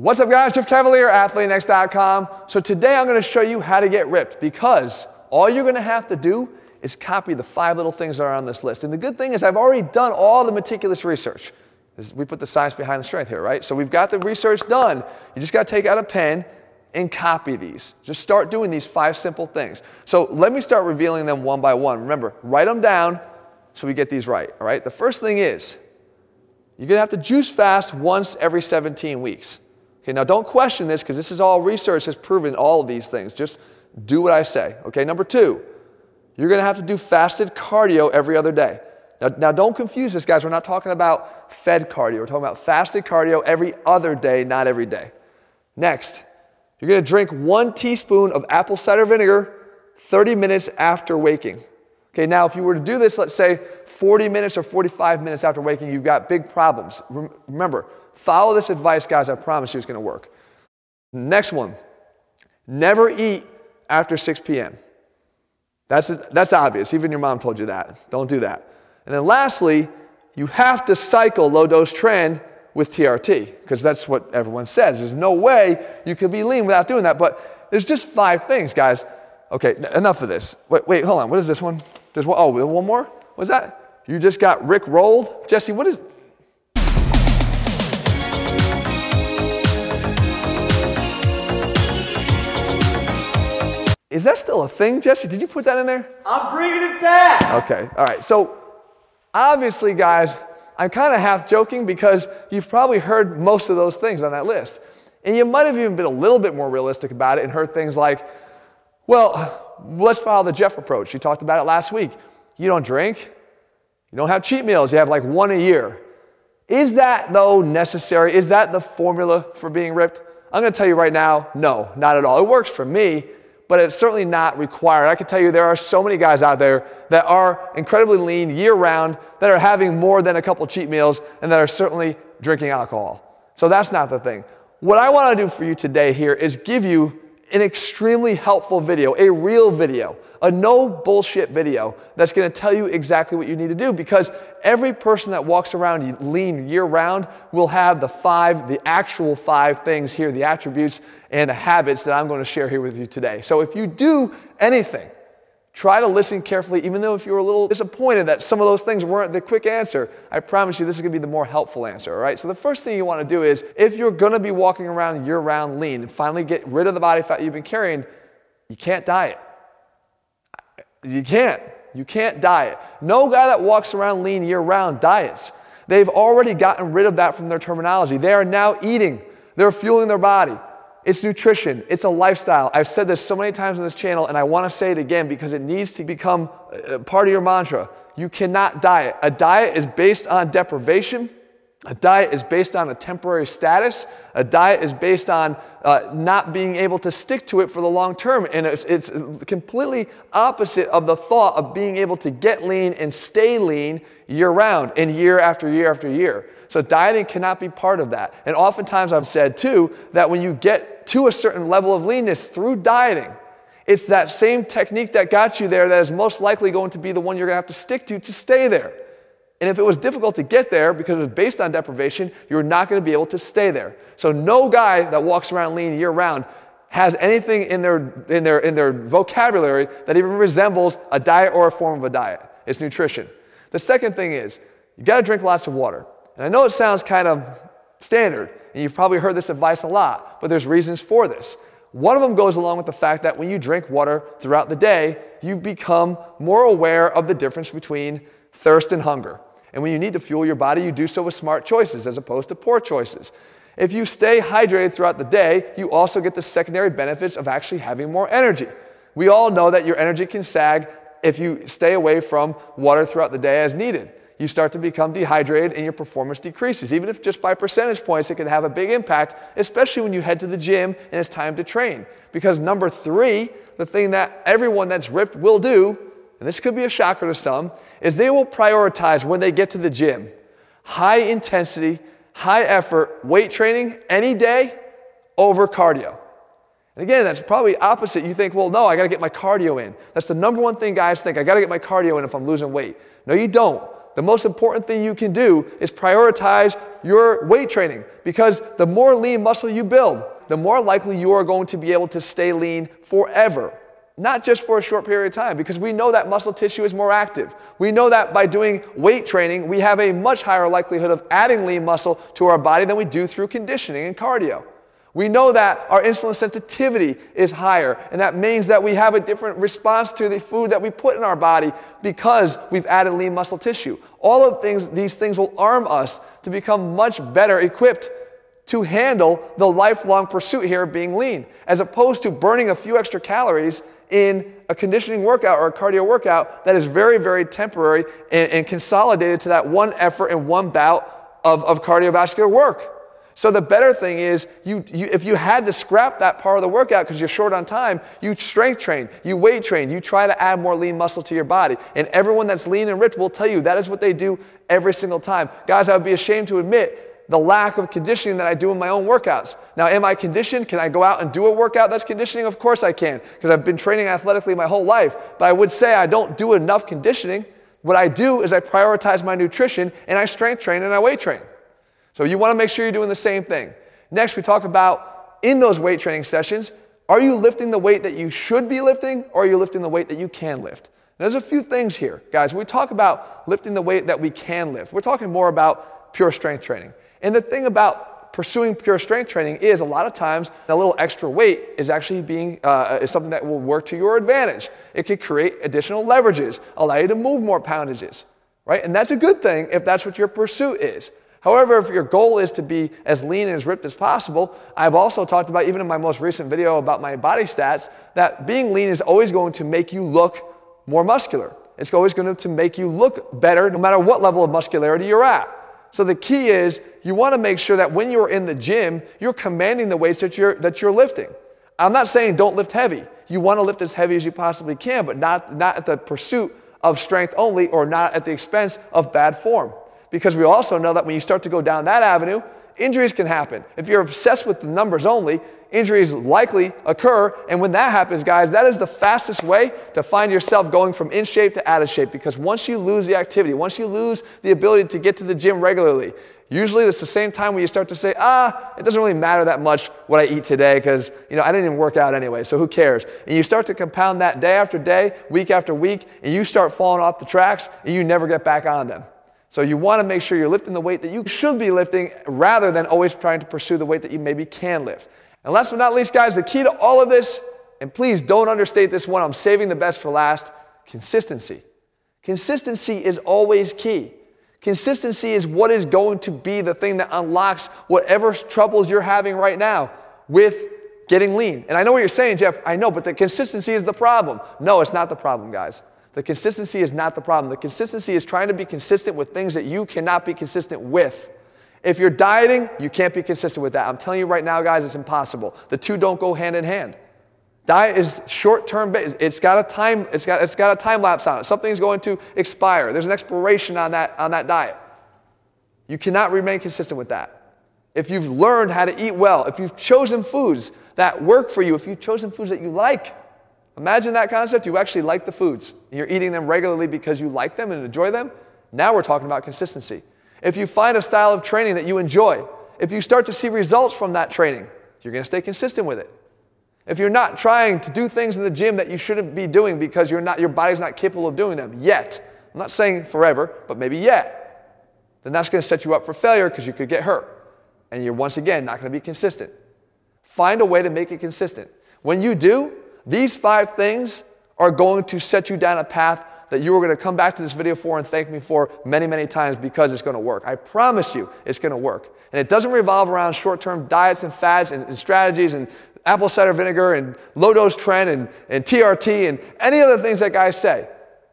What's up guys, Jeff Cavaliere, AthleanX.com. So today I'm gonna show you how to get ripped because all you're gonna have to do is copy the five little things that are on this list. And the good thing is I've already done all the meticulous research. We put the science behind the strength here, right? So we've got the research done. You just gotta take out a pen and copy these. Just start doing these five simple things. So let me start revealing them one by one. Remember, write them down so we get these right, all right? The first thing is, you're gonna have to juice fast once every 17 weeks. Okay, now don't question this because this is all research has proven all of these things. Just do what I say. Okay, number two, you're going to have to do fasted cardio every other day. Now, now, don't confuse this, guys. We're not talking about fed cardio. We're talking about fasted cardio every other day, not every day. Next, you're going to drink one teaspoon of apple cider vinegar 30 minutes after waking. Okay, now if you were to do this, let's say 40 minutes or 45 minutes after waking, you've got big problems. Remember, Follow this advice, guys. I promise you it's going to work. Next one never eat after 6 p.m. That's, that's obvious. Even your mom told you that. Don't do that. And then lastly, you have to cycle low dose tren with TRT because that's what everyone says. There's no way you could be lean without doing that. But there's just five things, guys. Okay, enough of this. Wait, wait, hold on. What is this one? There's one, oh, one more? What's that? You just got Rick rolled? Jesse, what is, Is that still a thing, Jesse? Did you put that in there? I'm bringing it back. Okay, all right. So, obviously, guys, I'm kind of half joking because you've probably heard most of those things on that list. And you might have even been a little bit more realistic about it and heard things like, well, let's follow the Jeff approach. You talked about it last week. You don't drink, you don't have cheat meals, you have like one a year. Is that, though, necessary? Is that the formula for being ripped? I'm going to tell you right now, no, not at all. It works for me, but it's certainly not required. I can tell you there are so many guys out there that are incredibly lean year round, that are having more than a couple cheat meals, and that are certainly drinking alcohol. So that's not the thing. What I want to do for you today here is give you an extremely helpful video, a real video, a no bullshit video that's to tell you exactly what you need to do because every person that walks around lean year round will have the five, the actual five things here, the attributes and the habits that I'm to share here with you today. So if you do anything, try to listen carefully, even though if you're a little disappointed that some of those things weren't the quick answer, I promise you this is to be the more helpful answer, all right? So the first thing you want to do is if you're to be walking around year round lean and finally get rid of the body fat you've been carrying, you can't diet. You can't. You can't diet. No guy that walks around lean year round diets. They've already gotten rid of that from their terminology. They are now eating, they're fueling their body. It's nutrition, it's a lifestyle. I've said this so many times on this channel, and I want to say it again because it needs to become part of your mantra. You cannot diet. A diet is based on deprivation. A diet is based on a temporary status. A diet is based on uh, not being able to stick to it for the long term. And it's, it's, completely opposite of the thought of being able to get lean and stay lean year round and year after year after year. So dieting cannot be part of that. And oftentimes I've said too that when you get to a certain level of leanness through dieting, it's that same technique that got you there that is most likely going to be the one you're going to have to stick to to stay there. And if it was difficult to get there because it was based on deprivation, you're not going to be able to stay there. So no guy that walks around lean year round has anything in their, in their, in their vocabulary that even resembles a diet or a form of a diet. It's nutrition. The second thing is you got to drink lots of water. And I know it sounds kind of standard, and you've probably heard this advice a lot, but there's reasons for this. One of them goes along with the fact that when you drink water throughout the day, you become more aware of the difference between thirst and hunger. And when you need to fuel your body, you do so with smart choices as opposed to poor choices. If you stay hydrated throughout the day, you also get the secondary benefits of actually having more energy. We all know that your energy can sag if you stay away from water throughout the day as needed. You start to become dehydrated and your performance decreases. Even if just by percentage points, it can have a big impact, especially when you head to the gym and it's time to train. Because number three, the thing that everyone that's ripped will do, and this could be a shocker to some, is they will prioritize when they get to the gym high intensity, high effort weight training any day over cardio. And again, that's probably opposite. You think, well, no, I got to get my cardio in. That's the number one thing guys think. I got to get my cardio in if I'm losing weight. No, you don't. The most important thing you can do is prioritize your weight training because the more lean muscle you build, the more likely you are going to be able to stay lean forever. Not just for a short period of time, because we know that muscle tissue is more active. We know that by doing weight training, we have a much higher likelihood of adding lean muscle to our body than we do through conditioning and cardio. We know that our insulin sensitivity is higher, and that means that we have a different response to the food that we put in our body because we've added lean muscle tissue. All of things, these things will arm us to become much better equipped to handle the lifelong pursuit here of being lean, as opposed to burning a few extra calories in a conditioning workout or a cardio workout that is very, very temporary and, and consolidated to that one effort and one bout of, of cardiovascular work. So the better thing is, you, you, if you had to scrap that part of the workout because you're short on time, you strength train, you weight train, you try to add more lean muscle to your body. And everyone that's lean and rich will tell you that is what they do every single time. Guys, I would be ashamed to admit the lack of conditioning that I do in my own workouts. Now, am I conditioned? Can I go out and do a workout that's conditioning? Of course I can, because I've been training athletically my whole life. But I would say I don't do enough conditioning. What I do is I prioritize my nutrition and I strength train and I weight train. So you want to make sure you're doing the same thing. Next, we talk about in those weight training sessions, are you lifting the weight that you should be lifting or are you lifting the weight that you can lift? there's a few things here, guys. We talk about lifting the weight that we can lift, we're talking more about pure strength training. And the thing about pursuing pure strength training is a lot of times that little extra weight is actually being uh, is something that will work to your advantage. It can create additional leverages, allow you to move more poundages, right? And that's a good thing if that's what your pursuit is. However, if your goal is to be as lean and as ripped as possible, I've also talked about, even in my most recent video about my body stats, that being lean is always going to make you look more muscular. It's always going to make you look better no matter what level of muscularity you're at. So the key is you want to make sure that when you're in the gym, you're commanding the weights that you're, that you're lifting. I'm not saying don't lift heavy. You want to lift as heavy as you possibly can, but not, not at the pursuit of strength only or not at the expense of bad form because we also know that when you start to go down that avenue, injuries can happen. If you're obsessed with the numbers only, injuries likely occur. And when that happens, guys, that is the fastest way to find yourself going from in shape to out of shape because once you lose the activity, once you lose the ability to get to the gym regularly, usually it's the same time when you start to say, ah, it doesn't really matter that much what I eat today because, you know, I didn't even work out anyway, so who cares? And you start to compound that day after day, week after week, and you start falling off the tracks and you never get back on them. So you want to make sure you're lifting the weight that you should be lifting rather than always trying to pursue the weight that you maybe can lift. And last but not least, guys, the key to all of this, and please don't understate this one, I'm saving the best for last consistency. Consistency is always key. Consistency is what is going to be the thing that unlocks whatever troubles you're having right now with getting lean. And I know what you're saying, Jeff. I know, but the consistency is the problem. No, it's not the problem, guys. The consistency is not the problem. The consistency is trying to be consistent with things that you cannot be consistent with. If you're dieting, you can't be consistent with that. I'm telling you right now, guys, it's impossible. The two don't go hand in hand. Diet is short-term It's got a time, it's got, it's got a time lapse on it. Something's going to expire. There's an expiration on that, on that diet. You cannot remain consistent with that. If you've learned how to eat well, if you've chosen foods that work for you, if you've chosen foods that you like, Imagine that concept. You actually like the foods. You're eating them regularly because you like them and enjoy them. Now we're talking about consistency. If you find a style of training that you enjoy, if you start to see results from that training, you're going to stay consistent with it. If you're not trying to do things in the gym that you shouldn't be doing because you're not, your body's not capable of doing them yet, I'm not saying forever, but maybe yet, then that's going to set you up for failure because you could get hurt. And you're once again not going to be consistent. Find a way to make it consistent. When you do, these five things are going to set you down a path that you are going to come back to this video for and thank me for many, many times because it's going to work. I promise you it's going to work. And it doesn't revolve around short term diets and fads and, and, strategies and apple cider vinegar and low dose tren and, and TRT and any other things that guys say.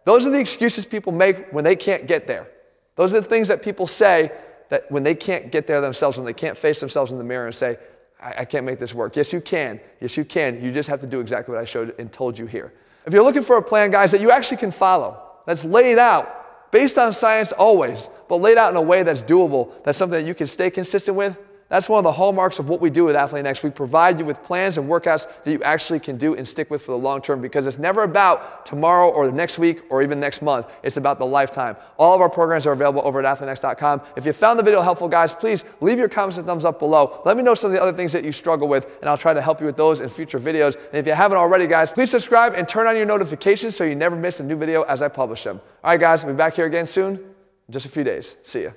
Those are the excuses people make when they can't get there. Those are the things that people say that when they can't get there themselves, when they can't face themselves in the mirror and say, I, I can't make this work. Yes, you can. Yes, you can. You just have to do exactly what I showed and told you here. If you're looking for a plan, guys, that you actually can follow, that's laid out, based on science always, but laid out in a way that's doable, that's something that you can stay consistent with, That's one of the hallmarks of what we do with AthleanX. We provide you with plans and workouts that you actually can do and stick with for the long term because it's never about tomorrow or the next week or even next month. It's about the lifetime. All of our programs are available over at athleanx.com. If you found the video helpful, guys, please leave your comments and thumbs up below. Let me know some of the other things that you struggle with, and I'll try to help you with those in future videos. And if you haven't already, guys, please subscribe and turn on your notifications so you never miss a new video as I publish them. All right, guys, we'll be back here again soon in just a few days. See ya.